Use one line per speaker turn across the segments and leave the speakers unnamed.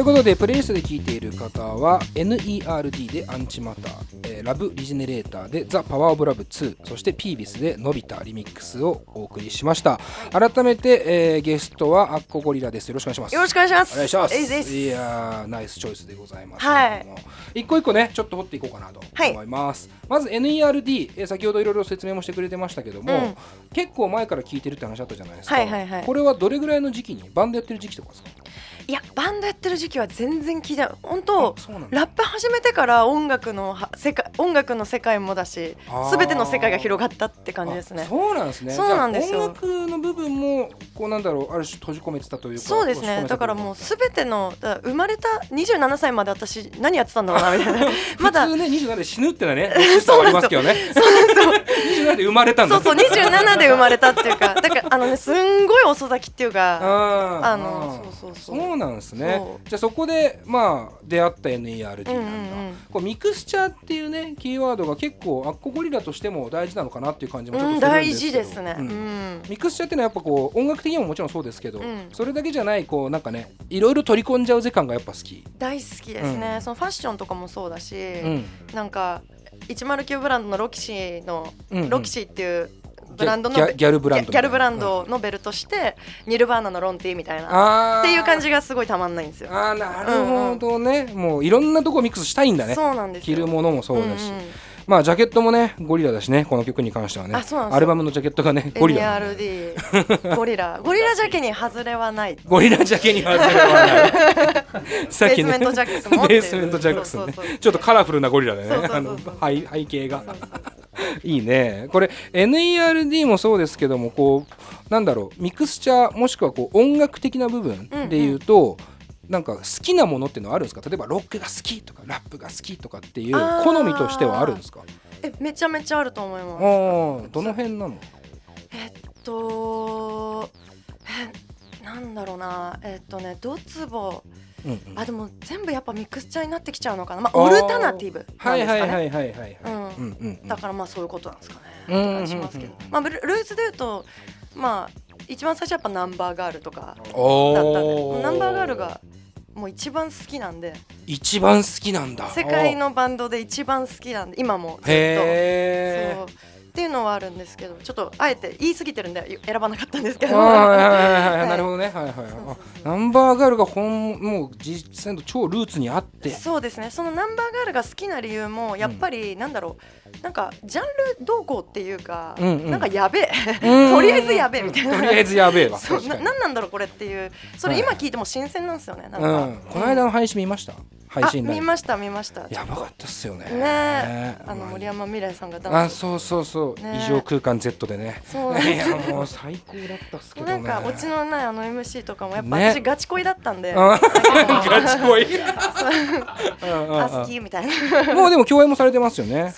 ということでプレイリストで聴いている方は NERD でアンチマター、えーラブリジェネレーターでザ・パワーオブラブ2そしてピービスでのび太リミックスをお送りしました。改めて、えーゲストはアッコゴリラです。よろしくお願いします。
よろしくお願いします。
お願いします。
えい
やーナイスチョイスでございます。
はい。
一個一個ねちょっと掘っていこうかなと
はい。
思います、まず NERD、えー先ほどいろいろ説明もしてくれてましたけども、
うん。
結構前から聞いてるって話あったじゃないですか、
はいはいはい。
これはどれぐらいの時期にバンドやってる時期とかですか？
いやバンドやってる時期は全然聞いてない本当ラップ始めてから音楽のは世界音楽の世界もだし
あー。
すべての世界が広がったって感じですね。
あそうなんですね。
そうなんですよ。
音楽の部分もこうなんだろうある種閉じ込めてたというか
そうですね。だからもうすべての生まれた27歳まで私何やってたんだろうなみたいな。ま だ
普通ね27で死ぬってのはね そうありますけどね27で生まれたんだ。
そうそう27で生まれたっていうかだからあのねすんごい遅咲きっていうか
あ
のそうそうそう。
そうなんですね。じゃあそこでまあ出会った NERD なんだ、
うんうんうん。
こうミクスチャーっていうねキーワードが結構アッコゴリラとしても大事なのかなっていう感じもちょっと
うん
するん
大
ですけど、
事ですね。
う
うん。ん
ミクスチャーっていうのはやっぱこう音楽的にももちろんそうですけど、
うん。
それだけじゃないこうなんかねいろいろ取り込んじゃうぜ感がやっぱ好き、
大好きですね、そのファッションとかもそうだし、
うん。
なんか109ブランドのロキシーの、
うんうん。
ロキシーっていうブランドの
ギャルブランド
ギャルブランドのベルとして、ニルバーナのロンティーみたいな。っていう感じがすごいたまんないんですよ。
あーなるほどね、もういろんなとこミックスしたいんだね。
そうなんですよ。
着るものもそうだし、
んん
まあジャケットもねゴリラだしねこの曲に関してはね。アルバムのジャケットがねゴリラなんだよ
NRD ゴリラ。ゴリラジャケに外れはない。
ゴリラジャケに外れはない。さっきね
ベースメントジャックスもっていう。
ベースメントジャックスね。ちょっとカラフルなゴリラでね。背背景が。いいね。これ NERD もそうですけどもこうなんだろうミクスチャーもしくはこう音楽的な部分で言うと、なんか好きなものっていうのはあるんですか？例えばロックが好きとかラップが好きとかっていう好みとしてはあるんですか？
えめちゃめちゃあると思います。
あーどの辺なの？
えっとえなんだろうな。えっとねドツボ。
うんうん。
あでも全部やっぱミクスチャーになってきちゃうのかな。まあオルタナティブなん
はいはい
ですかねだからまあそういうことなんですかね。ますけど
うんうん。
まあルルーツで言うとまあ一番最初やっぱナンバーガールとか
お
だったんで
ー
ナンバーガールがもう一番好きなんで。
一番好きなんだ。
世界のバンドで一番好きなんで今もずっと。
へ
そう。っていうのはあるんですけどちょっとあえて言い過ぎてるんで選ばなかったんですけ
ー
ど
なるほどね。はいはいナンバーガールが本もう実際の超ルーツにあって。
そうですね。そのナンバーガールが好きな理由もやっぱりなんだろうなんかジャンル動向っていうか、
うんうん。
なんかやべえ。
うん。
とりあえずやべえみたいな。
とりあえずやべえわ。
そうなんなんだろうこれっていう。それ今聞いても新鮮なんですよねなん
う
か、
ん。この間の配信見ました？配信
見ました見ました。
やばかったっすよね。
ねえ。あの
ま
森山未来さんがダンス。
あそうそうそう。
ね
異常空間 Z でね。
そう。なんです
いやもう最高だったっすけどね。
なんかオチのないあの MC とかもやっぱ
ね。
私ガチ恋だったんで、
あ
なん。か
ガチ恋。
あ好きみたいな。
もうでも共演もされてますよね。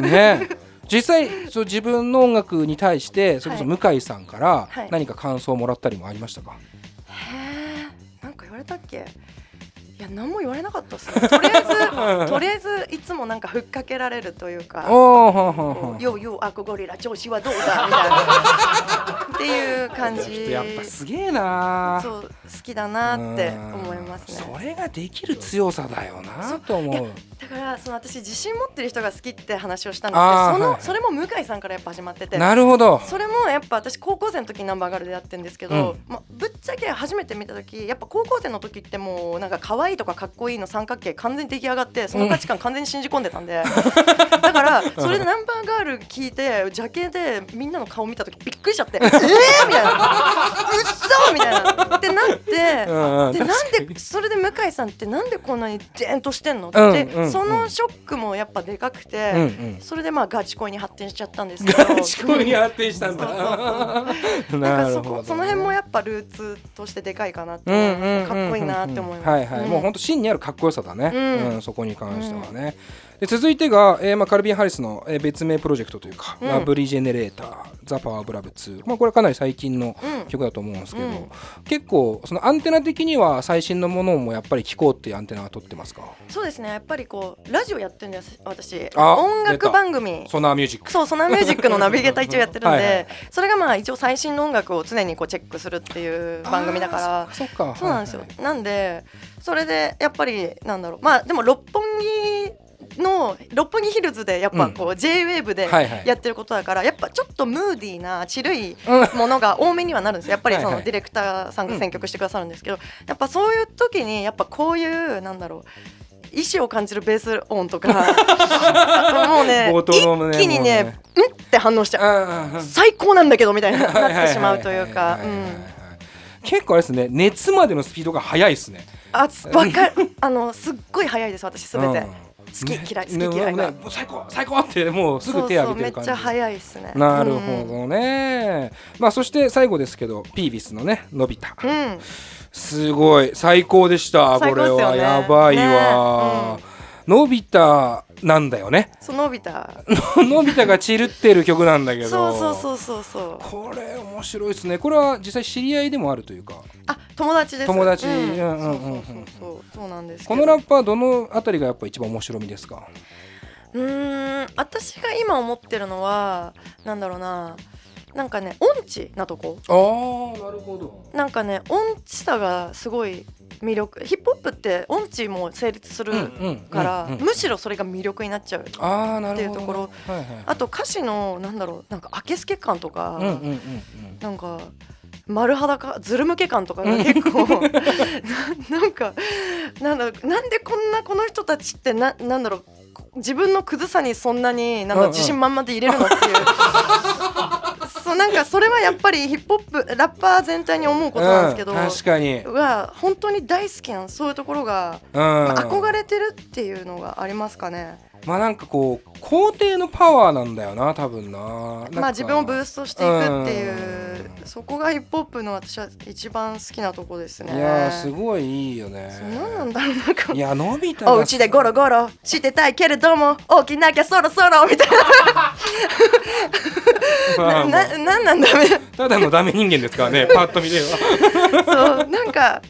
ね。実際そう自分の音楽に対してそれこそ向井さんから
はい。
何か感想をもらったりもありましたか？
へえなんか言われたっけ？いや何も言われなかったっすね。とりあえず とりあえずいつもなんかふっかけられるというか
お
ようようアコゴリラ調子はどうだみたいな。っていう感じ。
やっぱすげえな。
そう好きだなって思いますね。
うんそれができる強さだよなと思う。
だからその私自信持ってる人が好きって話をしたんですけ
あーはいはい。
どそのそれも向井さんからやっぱ始まってて。
なるほど。
それもやっぱ私高校生の時にナンバーガールでやってるんですけど、
うん。
まあ、ぶっちゃけ初めて見た時やっぱ高校生の時ってもうなんか可愛いとかかっこいいの三角形完全に出来上がってその価値観完全に信じ込んでたんで、だからそれでナンバーガール聞いてジャケでみんなの顔見た時びっくりしちゃって「えー!」みたいな「うっそ!」みたいな。ってなって。
うんうん。
でなんでそれで向井さんってなんでこんなにデーンとしてんの？って、
うんうん。うん
そのショックもやっぱでかくて、
うんうん。
それでまあガチ恋に発展しちゃったんですけど。
ガチ恋に発展したんだ。
なんかそこその辺もやっぱルーツとしてでかいかなって
うんうんうんうん
かっこいいなって思います。
はいはい、
ん
もう本当真にあるかっこよさだね、う
うんん
そこに関してはね、で続いてが、えーまあ、カルビン・ハリスの、えー別名プロジェクトというか「
うん。
ラブ・リジェネレーター」「ザ・パワー・ブラブ2」まあ、これかなり最近の
うん
曲だと思うんですけど、
うん。
結構そのアンテナ的には最新のものもやっぱり聴こうっていうアンテナは取ってますか？
そうですねやっぱりこうラジオやってるんです私。
あ
音楽番組。
ソナーミュージック。
そうソナーミュージックのナビゲーター一応やってるんで。
はいはい
それがまあ一応最新の音楽を常にこうチェックするっていう番組だから。
そっか。
そうなんですよ、なんでそれでやっぱりなんだろう。まあでも六本木の六本木ヒルズでやっぱこう J-WAVE でやってることだからやっぱちょっとムーディーなチルい
うん。
ものが多めにはなるんですよ。やっぱりそのディレクターさんが選曲してくださるんですけどやっぱそういう時にやっぱこういうなんだろう意志を感じるベース音とか もうね
ね
一気にね
ね。
うんって反応しちゃう。最高なんだけどみたいにな
はい
ってしまうというか
結構あれですね熱までのスピードが速いですね。
あつわかる。あのすっごい早いです私すべて。
うん
好き
ね。
嫌い好き
ね
嫌いが。
ね最高最高ってもうすぐ手挙げてる感じ。
めっちゃ早いですね。
なるほ
うん
どね、まあそして最後ですけどピービスのねのび太。
うん。
すごい最高でした。これは。やばいわ、
ね
のび太なんだよね。
そうのび太。
のび太が散るってる曲なんだけど。
そうそうそうそうそう。
これ面白いですね。これは実際知り合いでもあるというか。
あ友達です。
友達。
うん。
うんうんうんうん。
そうそうなんです
このラッパーどのあたりがやっぱ一番面白みですか？
うーん。私が今思ってるのはなんだろうななんかね音痴なとこ。
ああなるほど。
なんかね音痴さがすごい魅力。ヒップホップって音痴も成立するから、むしろそれが魅力になっちゃうっていうところ。
はいはい。
あと歌詞のなんだろうなんかあけすけ感とか、
うんうんうんうん。
なんか丸裸ずるむけ感とかが結構 ななんかなんだろうなんでこんなこの人たちってななんだろう自分のクズさにそんなになんか自信満々で入れるのっていう。なんかそれはやっぱりヒップホップラッパー全体に思うことなんですけど、
うん確かに、
は本当に大好きなそういうところが、
うん。
まあ憧れてるっていうのがありますかね。
まあなんかこう肯定のパワーなんだよな多分な。
まあ自分をブーストしていくっていう
うん。
そこがヒップホップの私は一番好きなとこですね。
いやーすごいいいよね。
何なんだろうなんか
いやのび太が
お家でゴロゴロしてたいけれども大きなきゃそろそろみたいな。ななんなんだろう。
ただのダメ人間ですからね パッと見れば。
そうなんか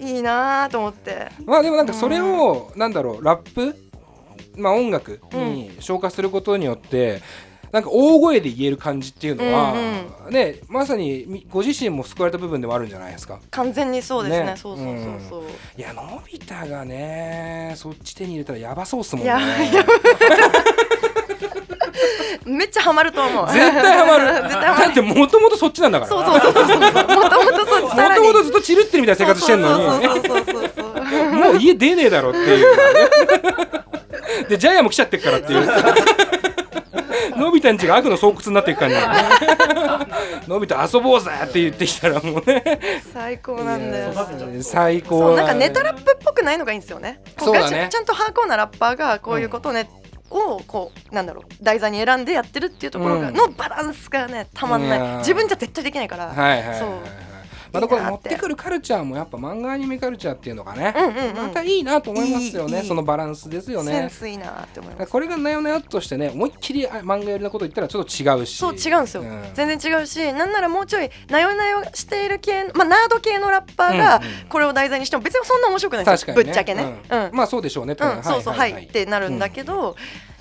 いいいなと思って。
まあでもなんかそれをなんだろうラップ？まあ音楽に消化することによって、なんか大声で言える感じっていうのは、ねまさにみご自身も救われた部分でもあるんじゃないですか。
完全にそうですね。
ね。
そうそうそうそう、
いやのび太がねそっち手に入れたらやばそうっすもんね。
めっちゃハマると思う。
絶対ハマる。
絶対ハマる。
だってもともとそっちなんだから。
そうそうそうそう。そうもともとそうさらに。
もともとずっとチルってるみたいな生活してんのに。もう家出ねえだろっていう でジャイアンも来ちゃってるからっていう。のび太んちが悪の巣窟になっていく感じ のび太遊ぼうぜって言ってきたらもうね。
最高なんだよ。
最高
そうなんかネタラップっぽくないのがいいんですよね。こ
そうだね。
ちゃんとハーコーなラッパーがこういうことをね、をこうなんだろう題材に選んでやってるっていうところが、
うん。
のバランスがねたまんない。自分じゃ絶対できないから。
はいはいはいはい。
そう
またこれ持ってくるカルチャーもやっぱ漫画アニメカルチャーっていうのがね、
うんうんうん。
またいいなと思いますよね
いいいい
そのバランスですよね
スいいなって思います。
これがなよなよっとしてね思いっきりあ漫画寄りなこと言ったらちょっと違うし。
そう違うんですよ、
ん。
全然違うしなんならもうちょいなよなよしている系まあナード系のラッパーが
うんうん。
これを題材にしても別にそんな面白くないんですよ、
確かにね。
ぶっちゃけね、
う
うん。ん
まあそうでしょうね。って
うん、そうそうはい、
はい
ってなるんだけど、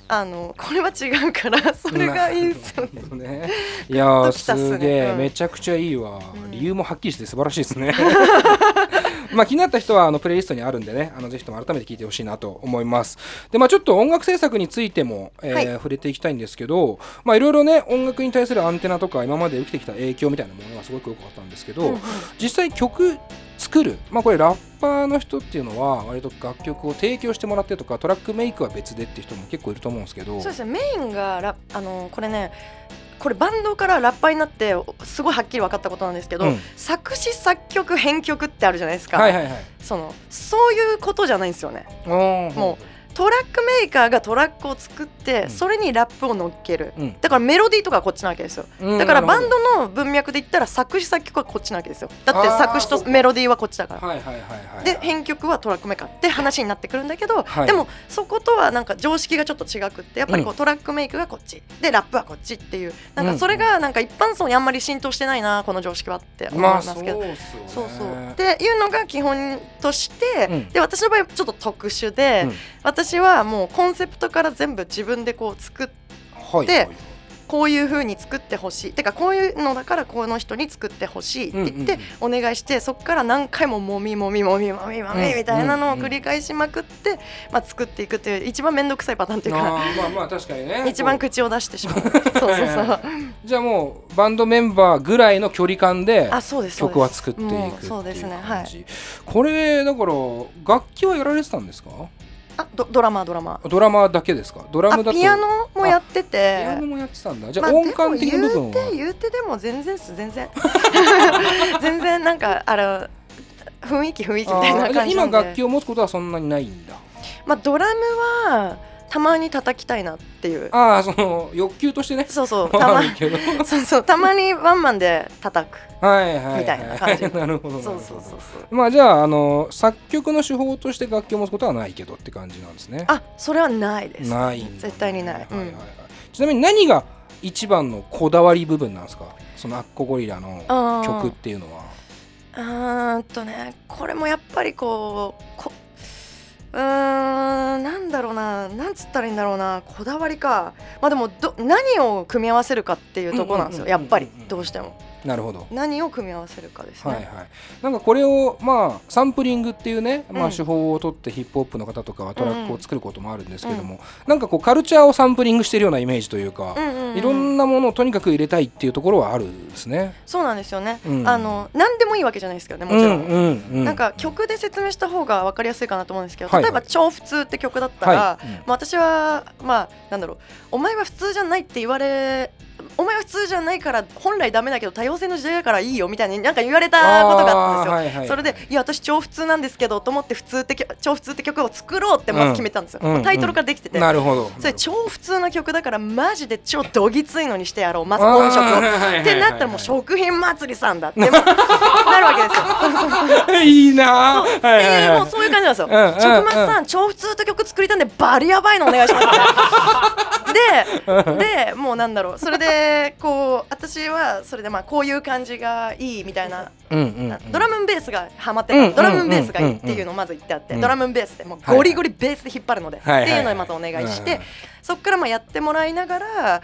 あのこれは違うからそれがいいんですよね。
ね。いや
す
げえ、
うん。
めちゃくちゃいいわ、
ん。
理由もはっきりして素晴らしいですね まあ気になった人はあのプレイリストにあるんでねあのぜひとも改めて聞いてほしいなと思います。でまあちょっと音楽制作についても、えー
はい。
触れていきたいんですけどまあいろいろね音楽に対するアンテナとか今まで受けてきた影響みたいなものがすごく良かったんですけど、
うんうん。
実際曲作るまあこれラッパーの人っていうのは割と楽曲を提供してもらってとかトラックメイクは別でっていう人も結構いると思うんですけど。
そうですね。メインがラあのこれねこれバンドからラッパーになってすごいはっきり分かったことなんですけど、
うん。
作詞作曲編曲ってあるじゃないですか、
はいはいはい。
そのそういうことじゃないんですよね。も
も
トラックメーカーがトラックを作って、
うん。
それにラップを乗っける。
うん。
だからメロディーとかはこっちなわけですよ。
うん。
だからバンドの文脈で言ったら作詞作曲はこっちなわけですよ。だって作詞とメロディーはこっちだから。
はいはい
で編曲はトラックメーカーって話になってくるんだけど、
はい。
でもそことはなんか常識がちょっと違くってやっぱりこう、
うん。
トラックメイクがこっち。でラップはこっちっていう。なんかそれがなんか一般層にあんまり浸透してないなこの常識はって思い
ま
すけど。そうそう。っていうのが基本として、
うん。
で私の場合はちょっと特殊で、
うん
私はもうコンセプトから全部自分でこう作っ
はい。
でこういう風に作ってほしい。てかこういうのだからこの人に作ってほしいって言ってお願いしてそこから何回ももみもみもみもみもみみたいなのを繰り返しまくって、まあ、作っていくっていう一番面倒くさいパターンっていう
あ
か
ーまあまあ確かにね。
一番
こ
口を出してしまう。そうそうそう。
うじゃあもうバンドメンバーぐらいの距離感で
あそうですそうです
曲は作っていくっていう
もうそうですね。はい。
感じこれだから楽器はやられてたんですか？
あドドラマードラマ。ー
ドラマだけですか？ドラムだと
あピアノもやって
ピ
て
アノもやってたんだ。じゃ
まあ
あ音感的な部分は、
言うて言うてでも全然っす。全然。全然なんかあの雰囲気雰囲気みたいな感じで。
今楽器を持つことはそんなにないんだ。
まあドラムはたまに叩きたいなっていう。
ああその欲求としてね。
そうそう たま そうそうたまにワンマンで叩く。
はいはいはい
みたいな感じ。
なるほどなるほど。
そうそうそうそう。
まあじゃああの作曲の手法として楽器を持つことはないけどって感じなんですね。
あそれはないです。
ないんだ。
絶対にない。
はいはいはい。ちなみに何が一番のこだわり部分なんですか？そのアッコゴリラの
うん
曲っていうのは。
うーんとねこれもやっぱりこうこうーんなんだろうななんつったらいいんだろうなこだわりか。まあでもど何を組み合わせるかっていうところなんですよやっぱりどうしても
なるほど。
何を組み合わせるかですね、
はいはい、なんかこれをまあサンプリングっていうね、まあ、
うん
手法を取ってヒップホップの方とかはトラックを作ることもあるんですけども、
う
なんかこうカルチャーをサンプリングしてるようなイメージというか、
うんうんうん。
いろんなものをとにかく入れたいっていうところはあるんですね。
そうなんですよね、
うん。
あの何でもいいわけじゃないですけどねもちろん、
うんうんうん、
なんか曲で説明した方が分かりやすいかなと思うんですけど、
はいはい。
例えば「超普通」って曲だったら、
はい。うん。
まあ、私はまあなんだろう。お前は普通じゃないって言われお前は普通じゃないから本来ダメだけど多様性の時代だからいいよみたいになんか言われたことがあったんですよ。
はいはい
それでいや私超普通なんですけどと思って普通って曲超普通って曲を作ろうってまず決めたんですよ、
うんうん
タイトルからできてて、
なるほど。
それ超普通な曲だからマジで超どぎついのにしてやろう。まず音色を。ってなったらもう食品祭りさんだって なるわけですよ。
いいなー。
って
はいはいはい。
もうそういう感じなんですよ。
うん
松さん超普通と曲作りたんでバリヤバいのお願いしますででもうなんだろう。それでこう私はそれでまあこういう感じがいいみたいな。
うんうんうん。
ドラムンベースがハマって
うん
たドラムンベースがいいっていうのをまず言ってあって。
うん
ドラムンベースでもうゴリゴリベースで引っ張るので。って
はい
うのをまずお願いして。そこからまあやってもらいながら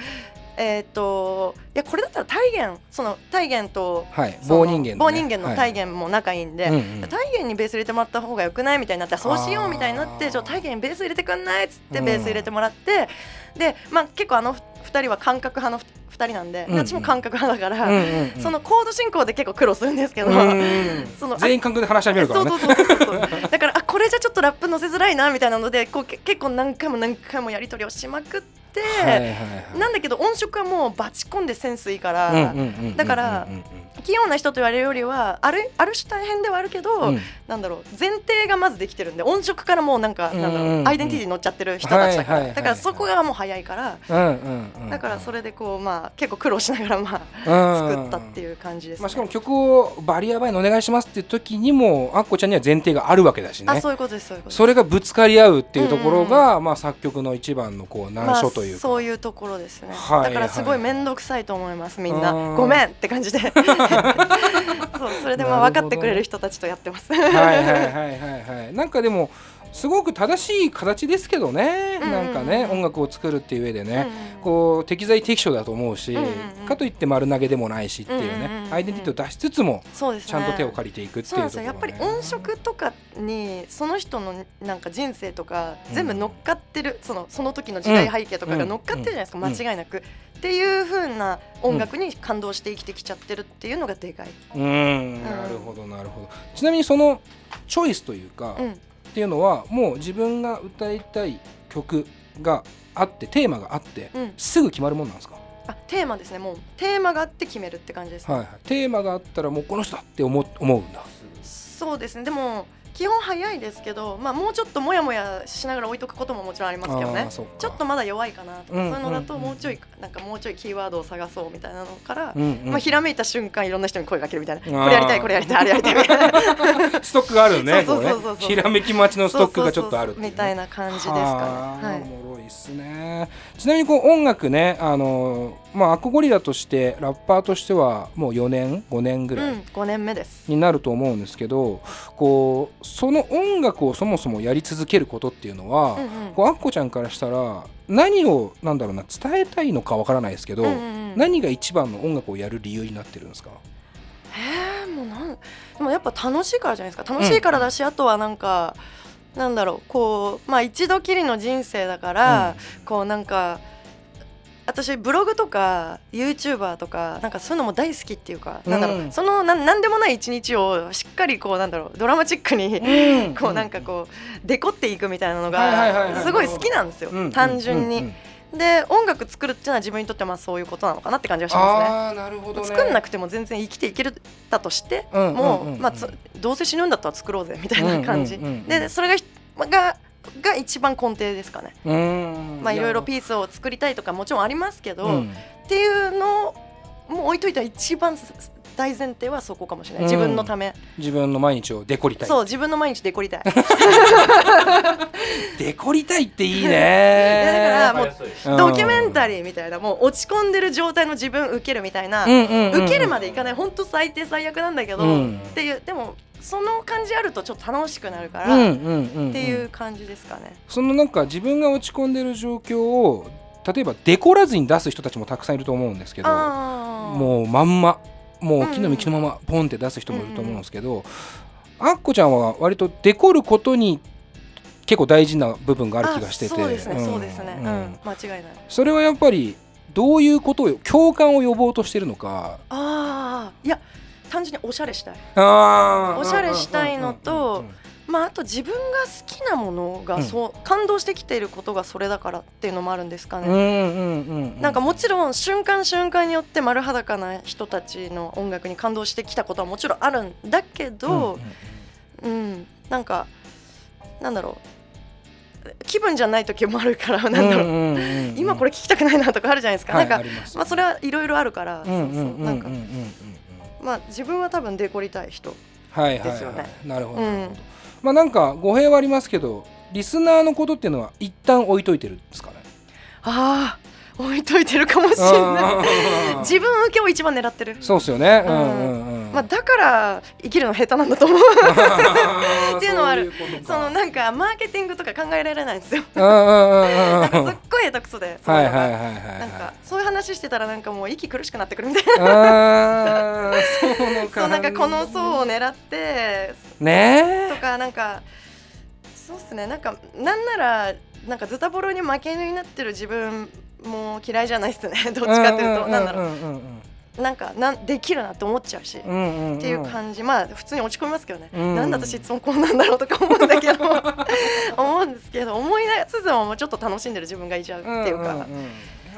えっといやこれだったら体元その体元と
はい棒人間のね。
棒人間の体元も仲いいんで、
うんうん。
体元にベース入れてもらった方がよくないみたいになってそうしようみたいになって
あー。
ちょ体元にベース入れてくんないっつって
うん。
ベース入れてもらって、でまあ結構あの2人は感覚派の2人なんで、
うんうん。
私も感覚派だから、
うんうんうん。
そのコード進行で結構苦労するんですけど、
うん
その
全員感覚で話し始めるからね。
そうそうそう。そうだからあこれじゃちょっとラップ乗せづらいなみたいなのでこうけ結構何回も何回もやり取りをしまくって、
はいはいはい。
なんだけど音色はもうバチ込んでセンスいいから、だから器用な人と言われるよりはあるある種大変ではあるけど、
うん。
なんだろう前提がまずできてるんで音色からもうなんか、
うん
なんだろうアイデンティティ乗っちゃってる人たちだから、
はいはいはいはい。
だからそこがもう早いから、
うんうんうん
だからそれでこうまあ結構苦労しながらまあ
うん。
作ったっていう感じです、ね。
まあ、しかも曲をバリアバイのお願いしますっていう時にもアッコちゃんには前提があるわけだしね。
あそういうことですそ
れがぶつかり合うっていうところが、まあ、作曲の一番のこう難所というか、
まあ、そういうところですね、
はい。
だからすごい面倒くさいと思いますみんな。
うん。
ごめんって感じで そうそれでまあ分かってくれる人たちとやってます。
はいはいはいはいはい。なんかでもすごく正しい形ですけどね、なんかね音楽を作るっていう上でね、こう適材適所だと思うし、かといって丸投げでもないしっていうね、アイデンティティを出しつつもちゃんと手を借りていくってい
なんですよ。やっぱり音色とかにその人のなんか人生とか
うん
全部乗っかってる、そのその時の時代背景とかが乗っかってるじゃないですか、
うん。
間違いなく、っていう風な音楽に感動して生きてきちゃってるっていうのがでかい、
うん。なるほどなるほど。ちなみにそのチョイスというか、
うん、
っていうのはもう自分が歌いたい曲があってテーマがあって、
うん。
すぐ決まるもんなんですか、
あテーマですね。もうテーマがあって決めるって感じですね、
はいはい、テーマがあったらもうこの人だって思う思うんだ。
そうですね。でも基本早いですけど、まあ、もうちょっともやもやしながら置いとくことももちろんありますけどね。ちょっとまだ弱いかなとか、
うん
そういうのだと
うん
もうちょいなん。かもうちょいキーワードを探そうみたいなのから、
うんうん。
まあ、ひらめいた瞬間いろんな人に声かけるみたいな。これやりたいこれやりたいあれやりたいみたいな。
ストックがあるねひらめき待ちのストックがちょっとあるね
みたいな感じですかね
は
い。
おもろいっすね。ねちなみにこう音楽ねあのまあアコゴリラとしてラッパーとしてはもう4年5年ぐらい
うん、5年目です。
になると思うんですけどこうその音楽をそもそもやり続けることっていうのは、
うんうん。
こうアッコちゃんからしたら何をなんだろうな伝えたいのかわからないですけど、
うんうんうん。
何が一番の音楽をやる理由になってるんですか？
へえもうなんでもやっぱ楽しいからじゃないですか。楽しいからだし、あとはなんかなんだろうこうまあ一度きりの人生だから、こうなんか私ブログとか YouTuber とかなんかそういうのも大好きっていうか、なんだろ
うん
うそのなんなんでもない一日をしっかりこうなんだろうドラマチックに、
うん。
こうなんかこうデコっていくみたいなのがすごい好きなんですよ、
うん。
単純に、
うんうん
で音楽作るっていうのは自分にとってはまあそういうことなのかなって感じがしますね。
なるほどね。
作んなくても全然生きていけるたとして、
うん
もう、
うんうん。うん
まあ、つどうせ死ぬんだったら作ろうぜみたいな感じ、
うんうんうんうん
でそれがひがが一番根底ですかね、まあいろいろ
ー
ピースを作りたいとかもちろんありますけど、
うん。
っていうのをもう置いといたら一番大前提はそこかもしれない、
うん。
自分のため。
自分の毎日をデコりたい。
そう自分の毎日デコりたい。
デコりたいっていいね。
だからもう
うん
ドキュメンタリーみたいなもう落ち込んでる状態の自分受けるみたいな、
うんうんうんうん。
受けるまでいかない。本当最低最悪なんだけど、
うん。
っていうでもその感じあるとちょっと楽しくなるから、っていう感じですかね。
そのなんか自分が落ち込んでる状況を例えばデコらずに出す人たちもたくさんいると思うんですけどもうまんまもう
うん
木の幹のままポンって出す人もいると思うんですけど、あっこちゃんは割とデコることに結構大事な部分がある気がしてて。
あそうですね、
ん。
そうですね、うん。
うん。
間違いない。
それはやっぱりどういうことを共感を呼ぼうとしてるのか。
ああ、いや単純におしゃれしたい。おしゃれしたいのとまああと自分が好きなものがそう、感動してきていることがそれだからっていうのもあるんですかね。
うんうんうんうん。
なんかもちろん瞬間瞬間によって丸裸な人たちの音楽に感動してきたことはもちろんあるんだけど、うんなんかなんだろう気分じゃない時もあるからなんだろう、今これ聞きたくないなとかあるじゃないですか、
はい
なんか
ま
あそれはいろいろあるから、そうそう
う。んうんうんうんうん
なんか
うん
まあ自分は多分デコりたい人
はいはい
ですよね。
はいなるほど。
うん。
なるほどまあなんか語弊はありますけどリスナーのことっていうのは一旦置いといてるんですかね？
ああ置いといてるかもしれない。自分受けを一番狙ってる、
そうっすよね。う
うん
んうん。うん。
まあ、だから生きるの下手なんだと思う。っていうのはある。
そ
のなんかマーケティングとか考えられないんですよ。
う
ごい下手くそでそう
いはいはいはい。
なんかそういう話してたらなんかもう息苦しくなってくるみたいな。
そう
なんかこの層を狙って
ね。
とかなんかそうっすね。なんかなんならなんかズタボロに負け犬になってる自分も嫌いじゃないっすね。どっちかっていうとなんだろ
う
なんかなんできるなって思っちゃうし。
うんうんうん。
っていう感じ。まあ普通に落ち込みますけどね、
うん。
なんで私いつもこうなんだろうとか思うんだけど。思うんですけど思いつつももうちょっと楽しんでる自分がいちゃうっていうか、
んんん。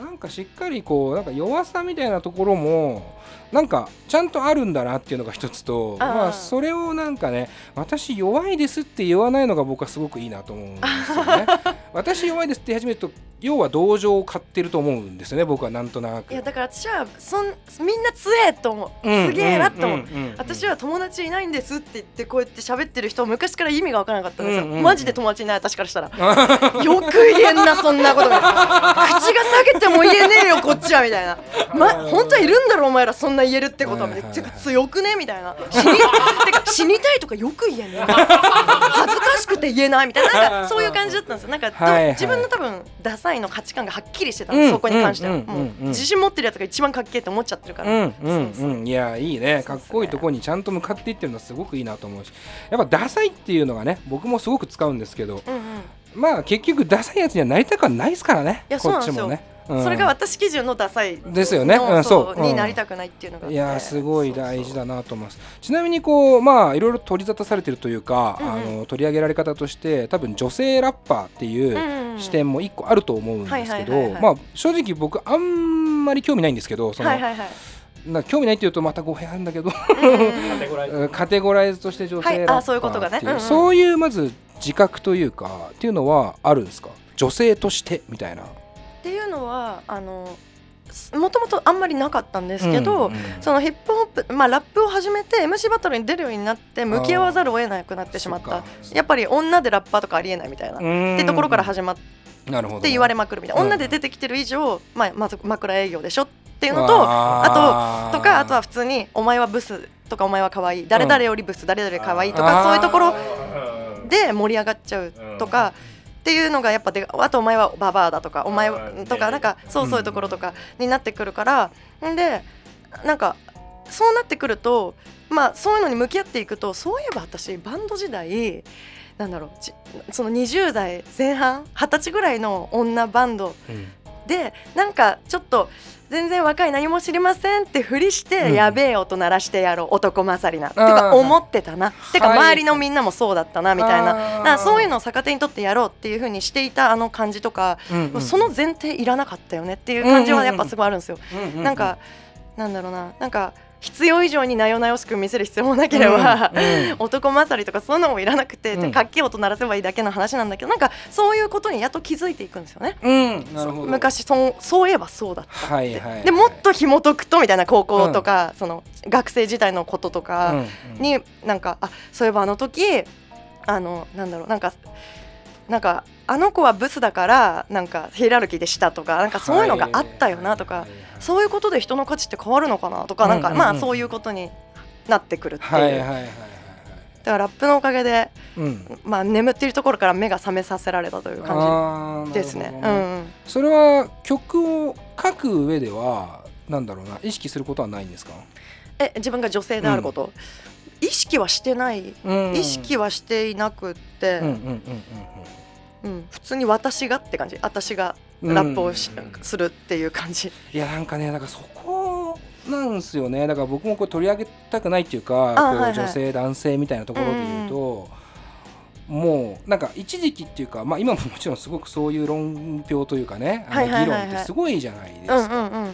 なんかしっかりこうなんか弱さみたいなところもなんかちゃんとあるんだなっていうのが一つとまあ、それをなんかね私弱いですって言わないのが僕はすごくいいなと思うんですよね。私弱いですって言い始めると要は同情を買ってると思うんですよね僕はなんとなく。
いやだから私はそんみんな強えと思う、
うん
すげえなと思う、私は友達いないんですって言ってこうやって喋ってる人昔から意味が分からなかったんですよ、
うんうんうん。
マジで友達いない私からしたら。よく言えんなそんなこと。口が下げても言えねえよこっちはみたいな。ま本当はいるんだろお前らそんな言えるってことはめっちゃ強くね？みたいな。死にてか 死にたいとかよく言えんね恥ずかしくて言えないみたいな。なんかそういう感じだったんですよ。なんかど
はいはい。
自分の多分ダサいの価値観がはっきりしてたんです、
うん。
そこに関しては、
うんうんうん
自信持ってるやつが一番かっけえって思っちゃってるから、
うんうん
そう
ん。いやいいね。かっこいいところにちゃんと向かっていってるのはすごくいいなと思うし。やっぱダサいっていうのがね僕もすごく使うんですけど。
うんうん。
まあ結局ダサいやつにはなりたくはないですからね。
いやそう
こ
なんですよ。
っちもね、うん
それが私基準のダサい。
ですよね。
の
うんそう。うん。
になりたくないっていうのが
いやーすごい大事だなと思います。ちなみにこうまあいろいろ取り沙汰されてるというか、あの取り上げられ方として多分女性ラッパーっていう視点も一個あると思うんですけどまあ正直僕あんまり興味ないんですけどその、
はいはいはい。
な興味ないっていうとまた語弊あるんだけどカテゴライズとして。女性ラッパー
そういうことがね。
そういうまず自覚というかっていうのはあるんですか？女性としてみたいな。
っていうのはあのもともとあんまりなかったんですけど、
うんうん。
そのヒップホップ、まあ、ラップを始めて MC バトルに出るようになって向き合わざるを得なくなってしまった。やっぱり女でラッパーとかありえないみたいな、ってところから始まって言われまくるみたいな、
うん。
女で出てきてる以上、まあ、まず枕営業でしょっていうのとあととかあとは普通に「お前はブス」とか「お前は可愛い誰々よりブス誰々可愛いとかそういうところで盛り上がっちゃうとか。っていうのがやっぱであとお前はババアだとかお前はとかなんかそうそういうところとかになってくるからんでなんかそうなってくるとまあそういうのに向き合っていくとそういえば私バンド時代なんだろうじその20代前半二十歳ぐらいの女バンド
うん
でなんかちょっと全然若い何も知りませんってふりして、
うん。
やべえ音鳴らしてやろう男勝りなってか思ってたな。てか
はい。
周りのみんなもそうだったなみたいな。
あー。
だからそういうのを逆手にとってやろうっていうふうにしていたあの感じとか、
うんうん。
その前提いらなかったよねっていう感じはやっぱすごいあるんですよ。
うう
なんかなんだろうななんか必要以上になよなよしく見せる必要もなければ、
うんうん。
男勝りとかそういうのもいらなくて、
うん。
かっけえ音鳴らせばいいだけの話なんだけどなんかそういうことにやっと気づいていくんですよね。
うん。なるほど。
昔そうそういえばそうだったって、
はいはい。はい
でもっと紐解くとみたいな高校とか、その学生時代のことと
うん
か
うん。
に、なんかあそういえばあの時あのなんだろうなんかなんかあの子はブスだからなんかヒエラルキーでしたとかなんかそういうのがあったよなとか、
はいはいはい
そういうことで人の価値って変わるのかなとか、なんか
うんうんうん。
まあそういうことになってくるっていう、
はいはいはい
だからラップのおかげで、
うん。
まあ、眠っているところから目が覚めさせられたという感じですね。
なるほど
うんうん。
それは曲を書く上ではなんだろうな意識することはないんですか、
え自分が女性であること、意識はしてない、
うん。
意識はしていなくって、
うんうんうん
うん普通に私がって感じ。私が
うんうん
ラップをするっていう感じ。
いやなんかねだからそこなんですよね。だから僕もこれ取り上げたくないっていうかこう
はいはい。
女性男性みたいなところで言うと、もうなんか一時期っていうか、まあ、今ももちろんすごくそういう論評というかねあの議論ってすごいじゃないです
う
か。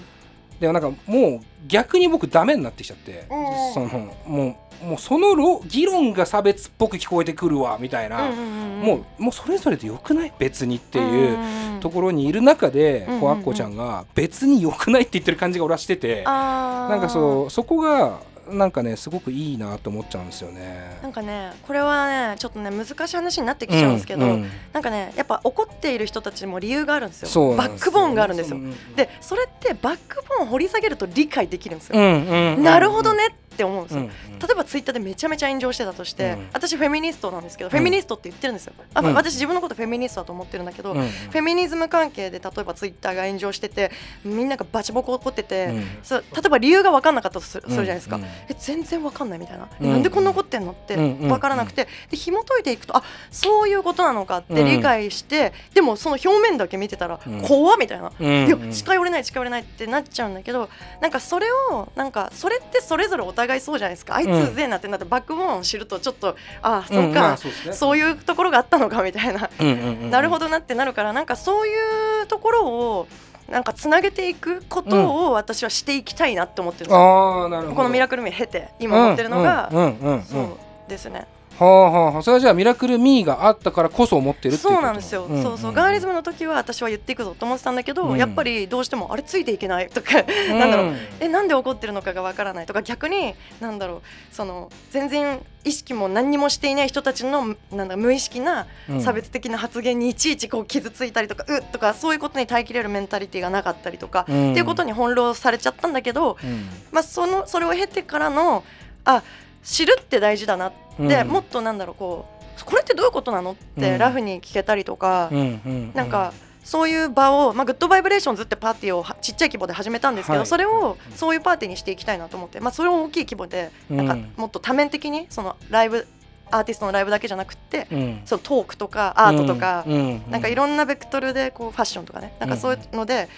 でもなんかもう逆に僕ダメになってきちゃって、
うん。
そのもうもうそのろ議論が差別っぽく聞こえてくるわみたいな、もうもうそれぞれでよくない？別にっていう。
うん
ところにいる中で、
うんうんうん。
こちゃんが別に良くないって言ってる感じが俺はしてて、
あー。
なんかそうそこがなんかねすごくいいなと思っちゃうんですよね。
なんかねこれはねちょっとね難しい話になってきちゃうんですけど、
うん。うん
なんかねやっぱ怒っている人たちも理由があるんですよ。バックボーンがあるんですよ。でそれってバックボーンを掘り下げると理解できるんですよ、
うんうんうん
なるほどねって思うんですよ、
うん
例えばツイッターでめちゃめちゃ炎上してたとして、
うん。
私フェミニストなんですけど、フェミニストって言ってるんですよ。あ、
うん。
私自分のことフェミニストだと思ってるんだけど、
うん。うん
フェミニズム関係で例えばツイッターが炎上しててみんながバチボコ怒ってて、
うん。
そう例えば理由が分かんなかったとするするじゃないですか、
うん
え全然分かんないみたいな、
うん。
なんでこんな怒ってんのって
うん
分からなくて、で紐解いていくとあそういうことなのかって
うん。
理解して、でもその表面だけ見てたら、
うん。
怖っみたいな、
うん。
いや近寄れない近寄れないってなっちゃうんだけどなんかそれをなんかそれってそれぞれお互いそうじゃないですか。あいつぜえなってなってバックボーンを知るとちょっとああ
うん
そうか、
まあそう
いうところがあったのかみたいな、なるほどなってなるからなんかそういうところをなんかつなげていくことを私はしていきたいなって思ってるんでこのミラクルミー経て今思ってるのが、そうですね
はあはあはあ。それはじゃあミラクルミーがあったからこそ思ってるって
そうなんですよ、そうそう。ガーリズムの時は私は言っていくぞと思ってたんだけど、
うん。
やっぱりどうしてもあれついていけないとか、なんだろう。えなんで怒ってるのかがわからないとか逆になんだろう。その全然意識も何にもしていない人たちのなんだ無意識な
うん。
差別的な発言にいちいちこう傷ついたりとか、うっとかそういうことに耐えきれるメンタリティがなかったりとか、
うん。
っていうことに翻弄されちゃったんだけど、
うん。
まあ、そのそれを経てからのあ知るって大事だなって、
うん。
もっとなんだろうこうこれってどういうことなのっ
うん。
てラフに聞けたりとか、なんかそういう場を、まあ、グッドバイブレーションズってパーティーをはちっちゃい規模で始めたんですけど、
はい。
それをそういうパーティーにしていきたいなと思って、まあ、それを大きい規模でなんか
うん
もっと多面的にそのライブアーティストのライブだけじゃなくって、
うん。
そのトークとかアートとか、
うんうん。
なんかいろんなベクトルでこうファッションとかねなんかそういうので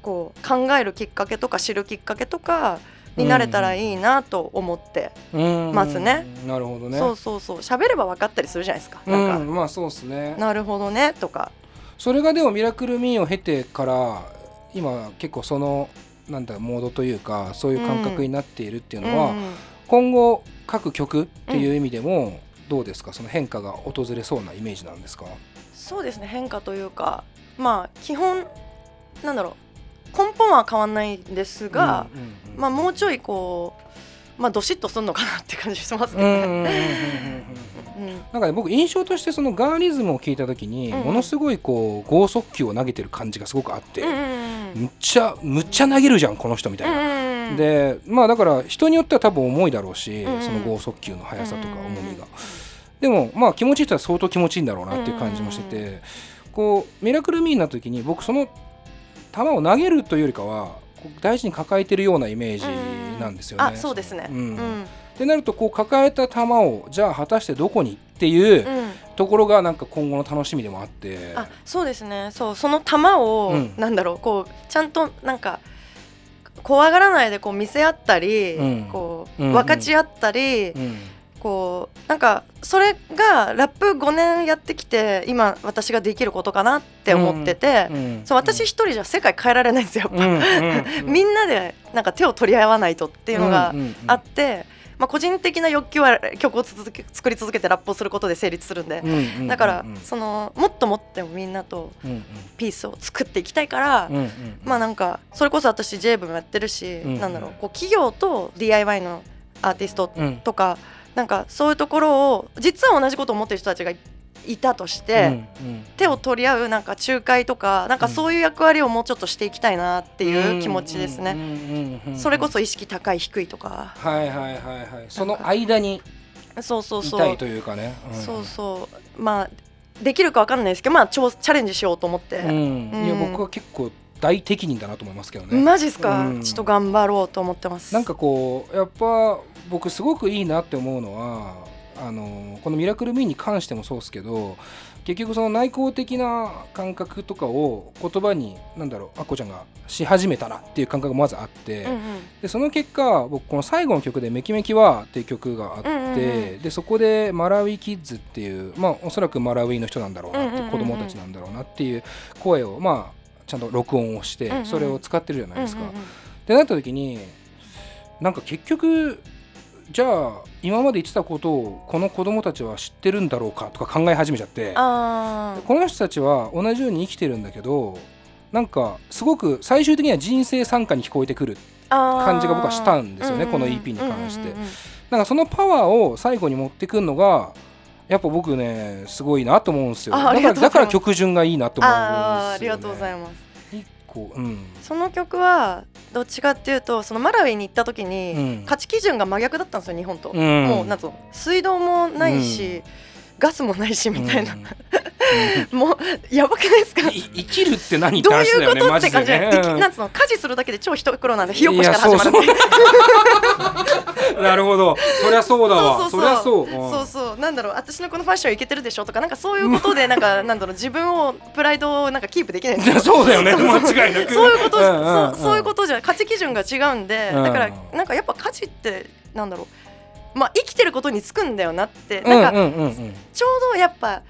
こう考えるきっかけとか知るきっかけとかになれたらいいなと思って、
うん。
ますね。
なるほどね。
そうそうそう。喋れば分かったりするじゃないですか。なんか、
うんまあそうですね。
なるほどねとか。
それがでもミラクルミーを経てから今結構そのなんだモードというかそういう感覚になっているっていうのは、
うん。
今後各曲っていう意味でもどうですか？その変化が訪れそうなイメージなんですか？
そうですね変化というか。まあ基本なんだろう根本は変わんないんですが、まあもうちょいこうまあどしっとすんのかなって感じしますけ
う
どね。
なんかね僕印象としてそのガーリズムを聞いた時に、ものすごいこう剛速球を投げてる感じがすごくあって、むっちゃむっちゃ投げるじゃんこの人みたいな。
うんうん
でまあだから人によっては多分重いだろうし、
うんうん。
その剛速球の速さとか重みが、
うん
でもまあ気持ちいい人は相当気持ちいいんだろうなっていう感じもしてて、
うん
こうミラクルミーにな時に僕その球を投げるというよりかは大事に抱えてるようなイメージなんですよね。
あそうですね。
うん。
うん。
ってなるとこう抱えた球をじゃあ果たしてどこにっていう
うん。
ところがなんか今後の楽しみでもあって。
あそうですね。そうその球を、
うん。
なんだろうこうちゃんとなんか怖がらないでこう見せ合ったり、
うん。
こう
うんうん。
分かち合ったり、
うん
こうなんかそれがラップ5年やってきて今私ができることかなって思ってて、
うん
そう私一人じゃ世界変えられないんですよやっぱ、
うんうんうん
みんなでなんか手を取り合わないとっていうのが
うんうんうん。
あって、まあ、個人的な欲求は曲を続け作り続けてラップをすることで成立するんで、
うんうんうんうん
だからそのもっともってもみんなと
うんうん。
ピースを作っていきたいから、
うんうん
まあなんかそれこそ私 J ブもやってるし、
うん
なんだろうこう企業と DIY のアーティスト
うん。
とか、なんかそういうところを実は同じことを思ってる人たちがいいたとして、
うんうん。
手を取り合うなんか仲介とかなんかそういう役割をもうちょっとしていきたいなっていう気持ちですね。それこそ意識高い低いとか。
はいはいはいはい。その間に
そうそうそ
いう。たいというかね。ん。
そうそう。まあできるかわかんないですけどまあ超チャレンジしようと思って、
うん。いや
うん
僕は結構大適任だなと思いますけどね。
マジっすか、
うん。
ちょっと頑張ろうと思ってます。
なんかこうやっぱ僕すごくいいなって思うのはあのこの「ミラクル・ミー」に関してもそうですけど結局その内向的な感覚とかを言葉に何だろうあっこちゃんがし始めたなっていう感覚がまずあって、
うんうん。
でその結果僕この最後の曲で「メキメキは」っていう曲があって、
うんうんうん。
でそこでマラウイキッズっていうまあおそらくマラウイの人なんだろうなって、
うんうん
子供たちなんだろうなっていう声をまあちゃんと録音をして、それを使ってるじゃないですか。
うんうんうん
ってなった時になんか結局じゃあ今まで言ってたことをこの子供たちは知ってるんだろうかとか考え始めちゃってこの人たちは同じように生きてるんだけどなんかすごく最終的には人生参加に聞こえてくる感じが僕はしたんですよねこの EP に関して。なんかそのパワーを最後に持ってくるのがやっぱ僕ねすごいなと思うんですよ。
あ
だから曲順がいいなと思うんですよ、ね、
ありがとうございます
一個うん。
その曲はどっちかっていうとそのマラウイに行った時に、
うん。
価値基準が真逆だったんですよ日本と、
うん。
もうなん水道もないし、ガスもないしみたいな、
うん。
もうやばくないですか？
い生きるって何って
どういうことって感じで、いき
うん
なんつうの家事するだけで超一苦労なんで火起こしから始まる
なるほど。そりゃそうだわ。
そうそうそう。
そう。
なんだろう私のこのファッションいけてるでしょ？とかなんかそういうことで なんかなんだろう自分をプライドをなんかキープできない。
そうだよね。間違いなく。
そういうこと、
んんん。
そうそういうことじゃ価値基準が違うんで、
うん。
だからなんかやっぱ価値ってなんだろうまあ生きてることにつくんだよなって、
うん
なんか
うんうん。うん
ちょうどやっぱ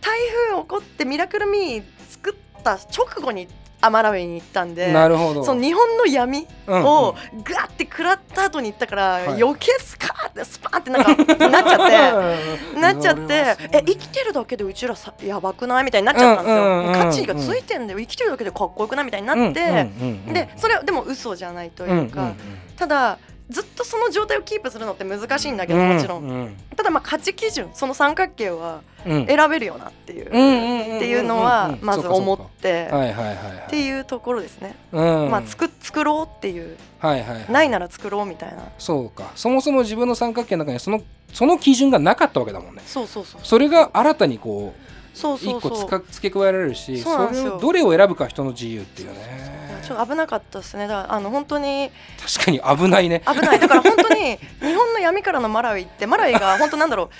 台風起こってミラクルミー作った直後にアマラウェイに行ったんで
なるほど。
その日本の闇
うんうん。
をガーって食らった後に行ったから、
はい。
余計スカーってスパーってなんかなっちゃって。なっちゃってえ生きてるだけでうちらさやばくない？みたいになっちゃったんですよ、
うんうんうんうん。
価値がついてんだよ。生きてるだけでかっこよくない？みたいになって、でそれはでも嘘じゃないというか、ただずっとその状態をキープするのって難しいんだけど、もちろん、
ん。
ただまあ価値基準その三角形は
うん。
選べるよなっていう、
っ
っていうのはまず思って、っていうところですね、
うん。
まあ作作ろうっていう
はいはいはい。
ないなら作ろうみたいな。
そうか。そもそも自分の三角形の中にそのその基準がなかったわけだもんね。
そうそうそう。
それが新たにこう
そうそう
一個
そう
つか付け加えられるし
そ
れをどれを選ぶか人の自由っていうね。
ちょっと危なかったですね。だからあの本当に。
確かに危ないね。
危ない。だから本当に日本の闇からのマラウイってマラウイが本当なんだろ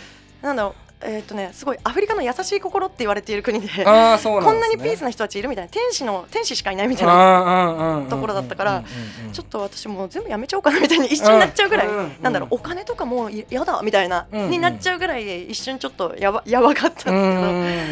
う。なんだろうえーっとねすごいアフリカの優しい心って言われている国で
ああそうなんね、
こんなにピースな人たちいるみたいな。天使の天使しかいないみたいな
な
ところだったからちょっ
と
と私もう全部やめちゃおうかなみたいに一瞬になっちゃうぐらい、
うんうん
なんだろうお金とかもういやだみたいな、
うんうん
になっちゃうぐらい一瞬ちょっとやばやばかったんですけ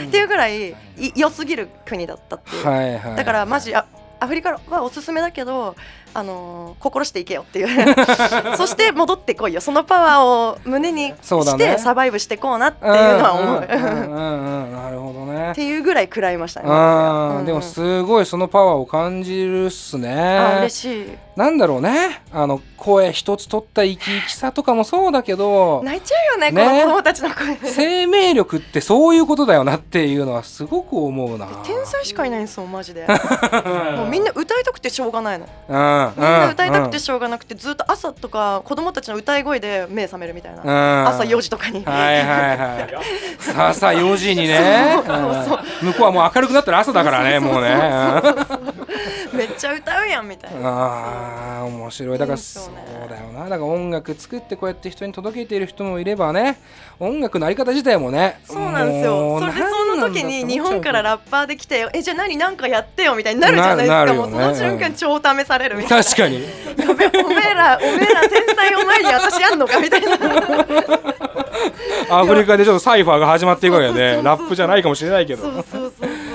ど、っていうぐらいい良すぎる国だったっていう、
はいはい。
だからマジあアフリカはおすすめだけどあのー心していけよっていう。そして戻ってこいよ。そのパワーを胸にしてサバイブしてこうなっていうのは思う、
うんなるほどね。
っていうぐらい食らいましたね、
うん
うん。
でもすごいそのパワーを感じるっす
あ
ね
嬉しい。
なんだろうね。あの声一つ取った生き生きさとかもそうだけど。
泣いちゃうよね
ね。
この子供たちの声。で
生命力ってそういうことだよなっていうのはすごく思うな。
天才しかいないんですよマジで。もうみんな歌いたくてしょうがないの。
うんうん
みんな歌いたくてしょうがなくてずっと朝とか子供たちの歌い声で目覚めるみたいな。
うん。
朝4時とかに。
はいはいはいさあさあ4時にね。向こうはもう明るくなったら朝だからねもうね
めっちゃ歌うやんみたいな。
ああ面白い。だからそうだよな。だから音楽作ってこうやって人に届けている人もいればね音楽のあり方自体もね
そうなんですよ。それでその時に日本から
ラ
ラッパーで来てよえじゃあ何なんかやってよみたいになるじゃないですか。
ね。
もうその瞬間超試されるみたいな。
確かに。
やべおめえらおめえら天才を前に私やんのかみたいな。
アフリカでちょっとサイファーが始まっていくわけで
そうそうそうそう。
ラップじゃないかもしれないけど。
そうそうそうそう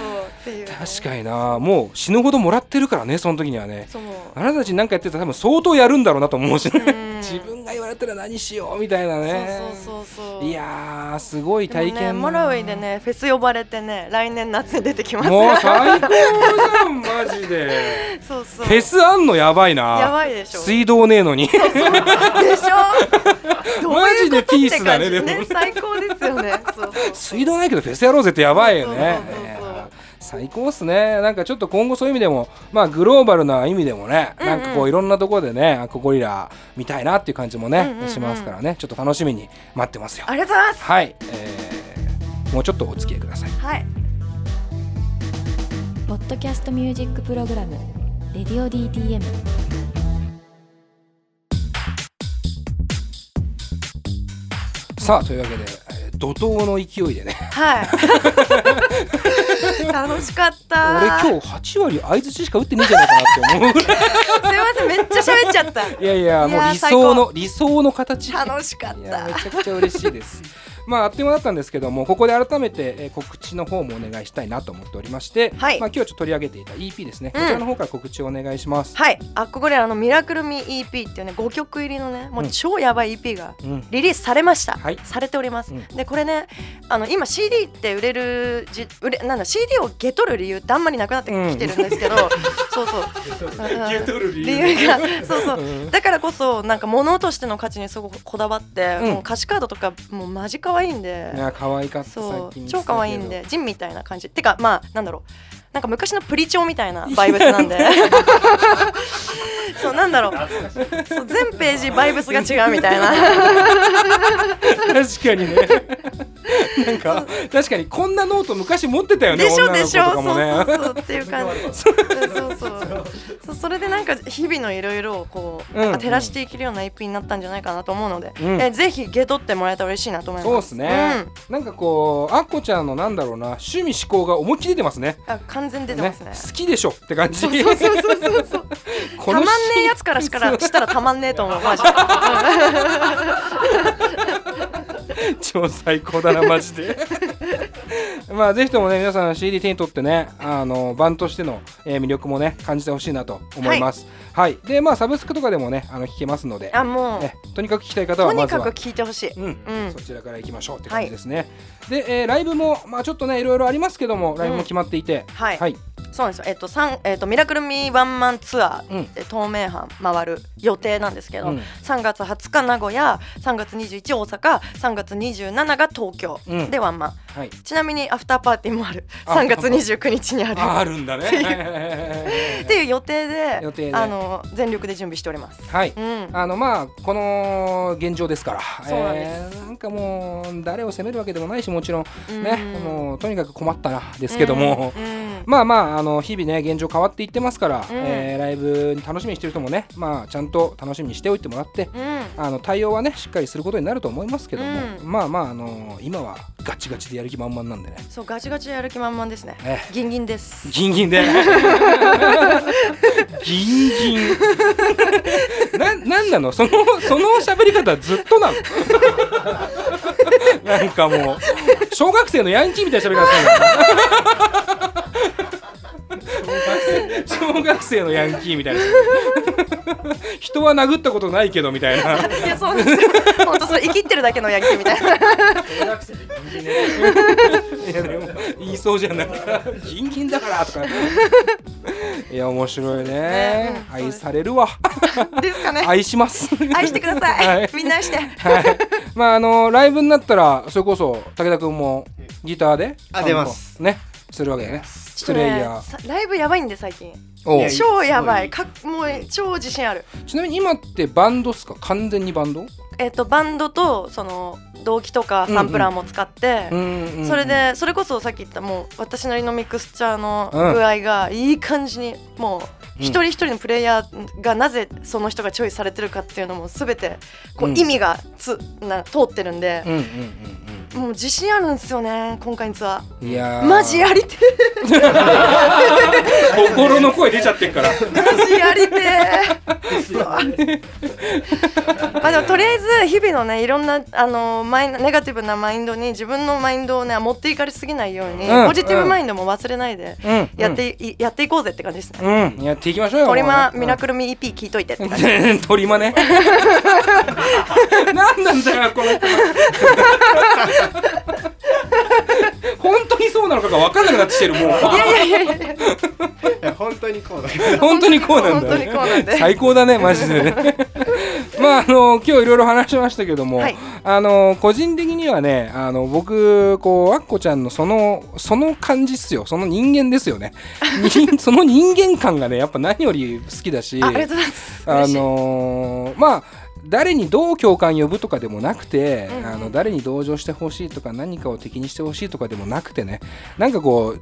っていう。
確かにな。もう死ぬほどもらってるからねその時にはね。
そう。
あなたたちに何かやってたら多分相当やるんだろうなと思うしね。
うん。
自分が言われたら何しようみたいなね。
そうそうそうそう。
いやーすごい
でもね
体験
モラウイでねフェス呼ばれてね来年夏に出てきます。
もう最高じゃんマジで。
そうそう。
フェスあんのやばいな。
やばいでしょ。
水道ねえのに。
でしょ。
マジでピースだねでも
最高ですよね。そうそう
水道ないけどフェスやろうぜってやばいよね最高っすね。なんかちょっと今後そういう意味でもまあグローバルな意味でもね、
うんうん。
なんかこういろんなところでねココリラ見たいなっていう感じもね、
うんうんうん。
しますからね。ちょっと楽しみに待ってますよ。
ありがとうございます。
はい、えーもうちょっとお付き合いください。
はい。
ポッドキャストミュージックプログラム「レディオ DTM」
さあというわけで、えー怒涛の勢いでね。
はい 楽しかった。
俺今日8割相づちしか打ってねえんじゃないかなって思う
すいませんめっちゃ喋っちゃった。
いやいやもう理想の
高。
理想の形
楽しかっ
いやめ
た
ちゃくちゃ嬉しいです。まああっという間だったんですけどもここで改めて、えー告知の方もお願いしたいなと思っておりまして、
はい。
まあ今日ちょっと取り上げていた EP ですね、
うん。
こちらの方から告知をお願いします。
はい。あここであのミラクルミ EP っていうね5曲入りのねもう超やばい EP が
うん。
リリースされました、
はい。
されております、
うん。
でこれねあの今 CD って売れるじ売れなんだ CD をゲ取る理由ってあんまりなくなってきてるんですけど、そうそう。
る
理由がそうそう、
うん
だからこそなんか物としての価値にすごくこだわって、
うん。
もう歌詞カードとかもうマジ可愛いんで、
いや可愛かった
超可愛いんでジンみたいな感じ。てかまあなんだろう。なんか昔のプリチョみたいなバイブスなんで。そうなんだろう。そう全ページバイブスが違うみたいな。
確かにね なんか確かにこんなノート昔持ってたよね
でしょでしょそうそうそうっていう感じ。そう。そうそうそれでなんか日々のいろいろをこう
うん。
照らしていけるような EP になったんじゃないかなと思うので、
うん。
えぜひゲ取ってもらえたら嬉しいなと思います。
そうですね、なんかこうあっこちゃんのなんだろうな趣味思考が思いっきり出てますね。
うん、あ完全に出てますね。
好きでしょって感じ。
そうそうそうそうそう。たまんねえやつからしからしたらたまんねえと思うマジで。
超最高だなマジで まあぜひともね皆さん CD 手に取ってねあのバンドとしての、えー魅力もね感じてほしいなと思います。はい、でまあサブスクとかでもねあの聞けますので。
あもう。
ねとにかく聞きたい方は
と
まずは。
にかく聞いてほしい、
うん。
うん。
そちらから行きましょうって感じですね、で、えーライブもまあちょっとねいろいろありますけどもライブも決まっていて、
はい。
はい、
そうなんですよ。えっと三えっとミラクルミーワンマンツアー、
うん。
で東名阪回る予定なんですけど、
うん。
3月20日名古屋3月21大阪3月27が東京
うん。
でワンマン、
はい。
ちなみにアフターパーティーもある。
あ
3月29日にある。
ああるんだね。
っていう。予定で
予定で。
あの全力で準備しております。
はい、
うん。
あのまあこの現状ですから。
そうなんです。
えーなんかもう誰を責めるわけでもないしもちろん
うん。
ね、もうとにかく困ったなですけども、
うん。うん
まあまああの日々ね現状変わっていってますから、
ん。
えーライブに楽しみにしてる人もねまあちゃんと楽しみにしておいてもらって、
うん。
あの対応はねしっかりすることになると思いますけども、
う
まあまああの今はガチガチでやる気満々なんでね。
そうガチガチでやる気満々ですね。
え
ギンギンです。
ギンギンで。ギンギン。ななんなの？そのその喋り方ずっとなの？なんかもう小学生のヤンキーみたいな喋り方するの 小学生のヤンキーみたいな。人は殴ったことないけどみたいな。い
やそうです。よ本当そう生きってるだけのヤンキーみたいな。
小学生でギンギンねいやでも言いそうじゃんなんかギンギンだからとか。いや面白いね。愛されるわ。
ですかね。
愛します。
愛してください、
はい。
みんな愛して。
はい。まああのライブになったらそれこそ武田君もギターで
あ出ます。
ねするわけだね。スプレイヤー。
さライブやばいんで最近。超やば
い。
い。かもう超自信ある。
ちなみに今ってバンドっすか？完全にバンド？
えっ、とバンドとその動機とかサンプラーも使って、
ん
それでそれこそさっき言ったもう私なりのミクスチャーの
うん。
具合がいい感じにもう
うん
一人一人のプレイヤーがなぜその人がチョイスされてるかっていうのも全てこ
う
うん。意味がつな通ってるんで。
うんうんうん
もう自信あるんですよね今回のツア
うんいや
ー。マジやりて
心の声出ちゃってっから。
えマジやりてあでもとりあえず日々のねいろんなあのマイネガティブなマインドに自分のマインドをね持っていかれすぎないように、
うん。
ポジティブマインドも忘れないで
うん。
やってい、やっていこうぜって感じですね。
うん。やっていきましょうよ
トリマ
もう
ミラクルミ EP 聞いといてって感じ。
う んトリマね。何なんだよこの人。本当にそうなのかが分かんなくなってきてるもう。
いやいやいやいや。
いや本当にこうだ
本当にこうなんだよ、
本当にこうなんで
最高だねマジでね。まああの今日いろいろ話しましたけども、
はい。
あの個人的にはねあの僕こうアッコちゃんのそのその感じっすよ。その人間ですよね。にその人間感がねやっぱ何より好きだし
あ
のーまあ誰にどう共感呼ぶとかでもなくて、
うんうん。
あの誰に同情してほしいとか何かを敵にしてほしいとかでもなくてね。なんかこう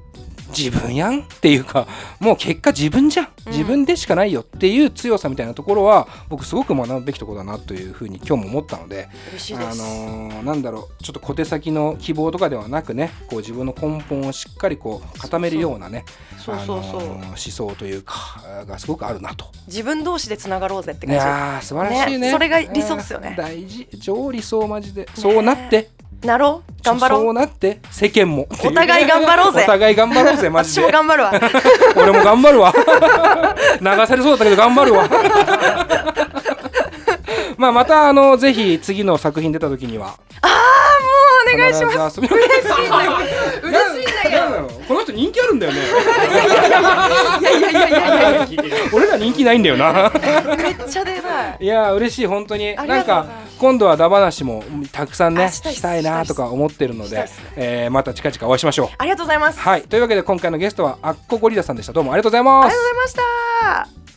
自分やんっていうかもう結果自分じゃん。
うん。
自分でしかないよっていう強さみたいなところは僕すごく学ぶべきところだなというふうに今日も思ったので、あ。のーなんだろうちょっと小手先の希望とかではなくねこう自分の根本をしっかりこう固めるようなね
そうそうそう。
あのー思想というかがすごくあるなと。
自分同士でつながろうぜって
い
感じ。
やー素晴らしいね。
ねそれが理想っすよね。
うん大事。超理想マジで。そうなって
なろう？頑張ろ
そううなって世間も。
お互い頑張ろうぜ。
お互い頑張ろうぜマジ
私
で
も頑張るわ。
俺も頑張るわ。流されそうだったけど頑張るわ。まあまたあのぜひ次の作品出た時には。
ああもうお願いします。
嬉しい嬉しいんだよこの人人気あるんだよね。
いやいやいやいやいや
俺ら人気ないんだよな。
めっちゃ出ない。
いや嬉しい本当に。なんか今度はダ話もたくさんね
あしたい
なとか思ってるので
ね
えーまた近々お会いしましょう。
ありがとうございます。
はい。というわけで今回のゲストはアッコゴリラさんでした。どうもありがとうございます。
ありがとうございました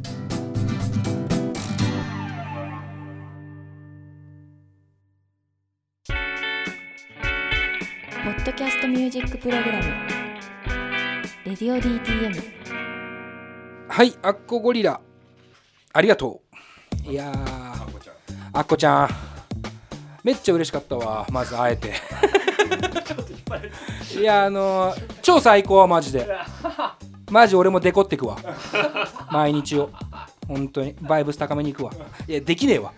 ミュージックプログラム「レディオ DTM」
はいアッコゴリラ。ありがとう。いやー。アッコちゃん。めっちゃ嬉しかったわ。まず会えて。いやあのー超最高マジで。マジ俺もデコってくわ。毎日を。本当に。バイブス高めに行くわ。いやできねえわ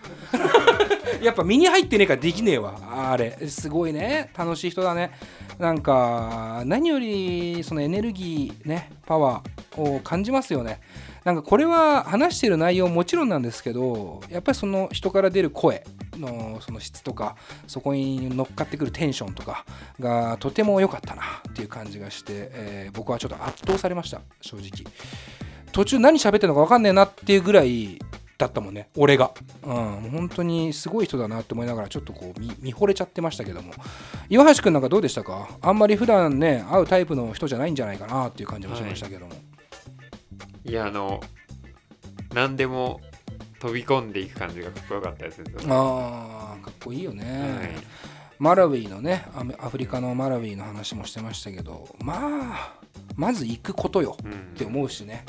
やっぱ身に入ってねえからできねえわ。あれ。すごいね。楽しい人だね。なんか何よりそのエネルギーねパワーを感じますよね。なんかこれは話してる内容もちろんなんですけどやっぱりその人から出る声のその質とかそこに乗っかってくるテンションとかがとても良かったなっていう感じがして、えー僕はちょっと圧倒されました。正直。途中何喋ってるのか分かんねえなっていうぐらいだったもんね。俺が、うん、本当にすごい人だなって思いながらちょっとこう見見惚れちゃってましたけども。岩橋君なんかどうでしたか？あんまり普段ね会うタイプの人じゃないんじゃないかなっていう感じもしましたけども、
い。やあの何でも飛び込んでいく感じがかっこよかったですね。
あーかっこいいよね、
はい。
マラウィのねアフリカのマラウィの話もしてましたけど。まあまず行くことよ
うん。
って思うしね。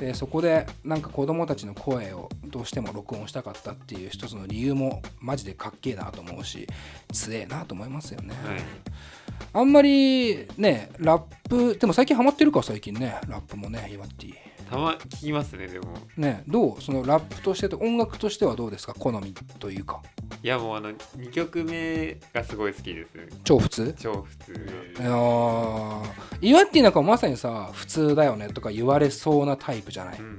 でそこでなんか子供たちの声をどうしても録音したかったっていう一つの理由もマジでかっけえなと思うし強えなと思いますよね、
はい。
あんまりねラップでも最近ハマってるか最近ね。ラップもね岩ティ
たま聞きますねでも。
ねどう？そのラップとしてと音楽としてはどうですか？好みというか。
いやもうあの2曲目がすごい好きです。
超普通？
超普通。
いやー。岩ティなんかまさにさ普通だよねとか言われそうなタイプじゃない？
うん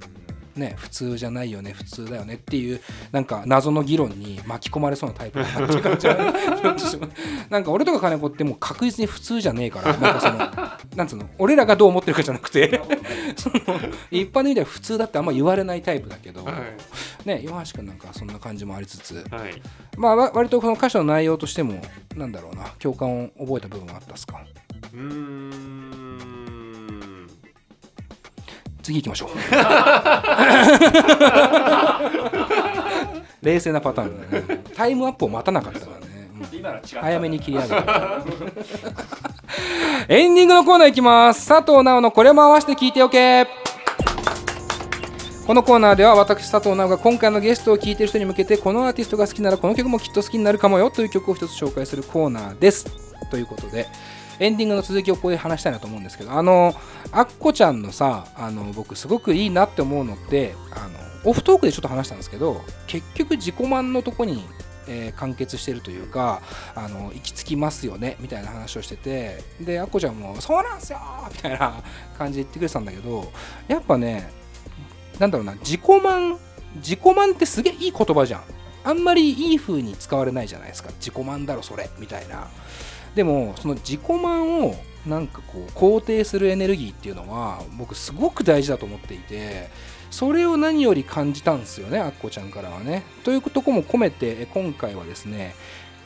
ね普通じゃないよね普通だよねっていうなんか謎の議論に巻き込まれそうなタイプになってる感じがひょっとして なんか俺とか金子ってもう確実に普通じゃねえからなんかそのなんつうの俺らがどう思ってるかじゃなくてその一般の意味では普通だってあんま言われないタイプだけど、
はい。
ね岩橋君なんかそんな感じもありつつ
はい。
まあわ割とこの歌詞の内容としてもなんだろうな共感を覚えた部分があったっすか？
うーん
次行きましょう。冷静なパターンだね。タイムアップを待たなかったからね。早めに切り上げたエンディングのコーナーいきます。佐藤直のこれも合わせて聞いておけ。このコーナーでは私佐藤直が今回のゲストを聴いている人に向けてこのアーティストが好きならこの曲もきっと好きになるかもよという曲を一つ紹介するコーナーです。ということでエンディングの続きをここで話したいなと思うんですけどあのあっこちゃんのさあの僕すごくいいなって思うのってあのオフトークでちょっと話したんですけど結局自己満のとこに、えー完結してるというかあの行き着きますよねみたいな話をしててであっこちゃんも「そうなんすよ!」みたいな 感じで言ってくれてたんだけどやっぱねなんだろうな自己満自己満ってすげえいい言葉じゃんあんまりいい風に使われないじゃないですか自己満だろそれみたいなでもその自己満をなんかこう肯定するエネルギーっていうのは僕すごく大事だと思っていてそれを何より感じたんですよねあっこちゃんからはねというとこも込めて今回はですね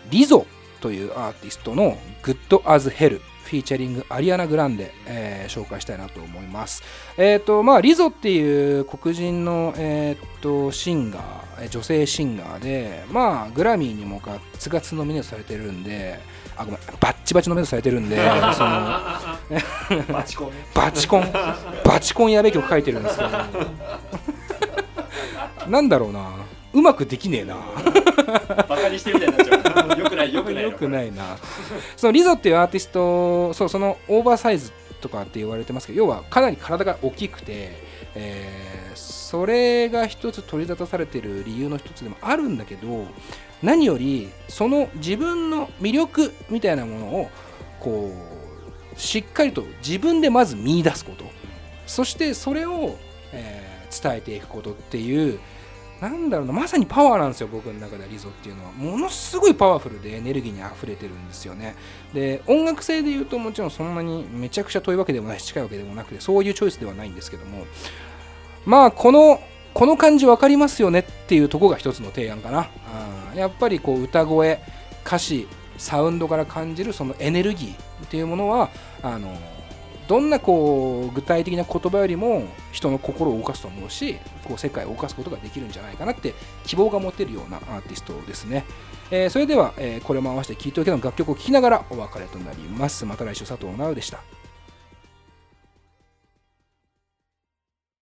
リゾというアーティストの「Good as Hell」フィーチャリングアリアナ・グランデ、えー紹介したいなと思います。えっ、とまあリゾっていう黒人の、えー、とシンガー女性シンガーでまあグラミーにもガツガツノミネートされてるんであごめんバッチバチノミネートされてるんで その
バチコンね。
バチコン。バチコンやべえ曲書いてるんですけど。なんだろうな。うまくできねえな。
バカにしてみたいになっちゃう。よくないよくない
よくないな。そのリゾっていうアーティストそうそのオーバーサイズとかって言われてますけど要はかなり体が大きくて、えーそれが一つ取り沙汰されてる理由の一つでもあるんだけど何よりその自分の魅力みたいなものをこうしっかりと自分でまず見出すこと。そしてそれを、えー伝えていくことっていうなんだろうなまさにパワーなんですよ僕の中でリゾっていうのは。ものすごいパワフルでエネルギーにあふれてるんですよね。で音楽性で言うともちろんそんなにめちゃくちゃ遠いわけでもないし近いわけでもなくてそういうチョイスではないんですけども。まあこのこの感じ分かりますよねっていうとこが一つの提案かな。あーやっぱりこう歌声歌詞サウンドから感じるそのエネルギーっていうものはあのどんなこう具体的な言葉よりも人の心を動かすと思うしこう世界を動かすことができるんじゃないかなって希望が持てるようなアーティストですね、えーそれでは、えーこれも合わせて聴いておけの楽曲を聴きながらお別れとなります。また来週佐藤直でした。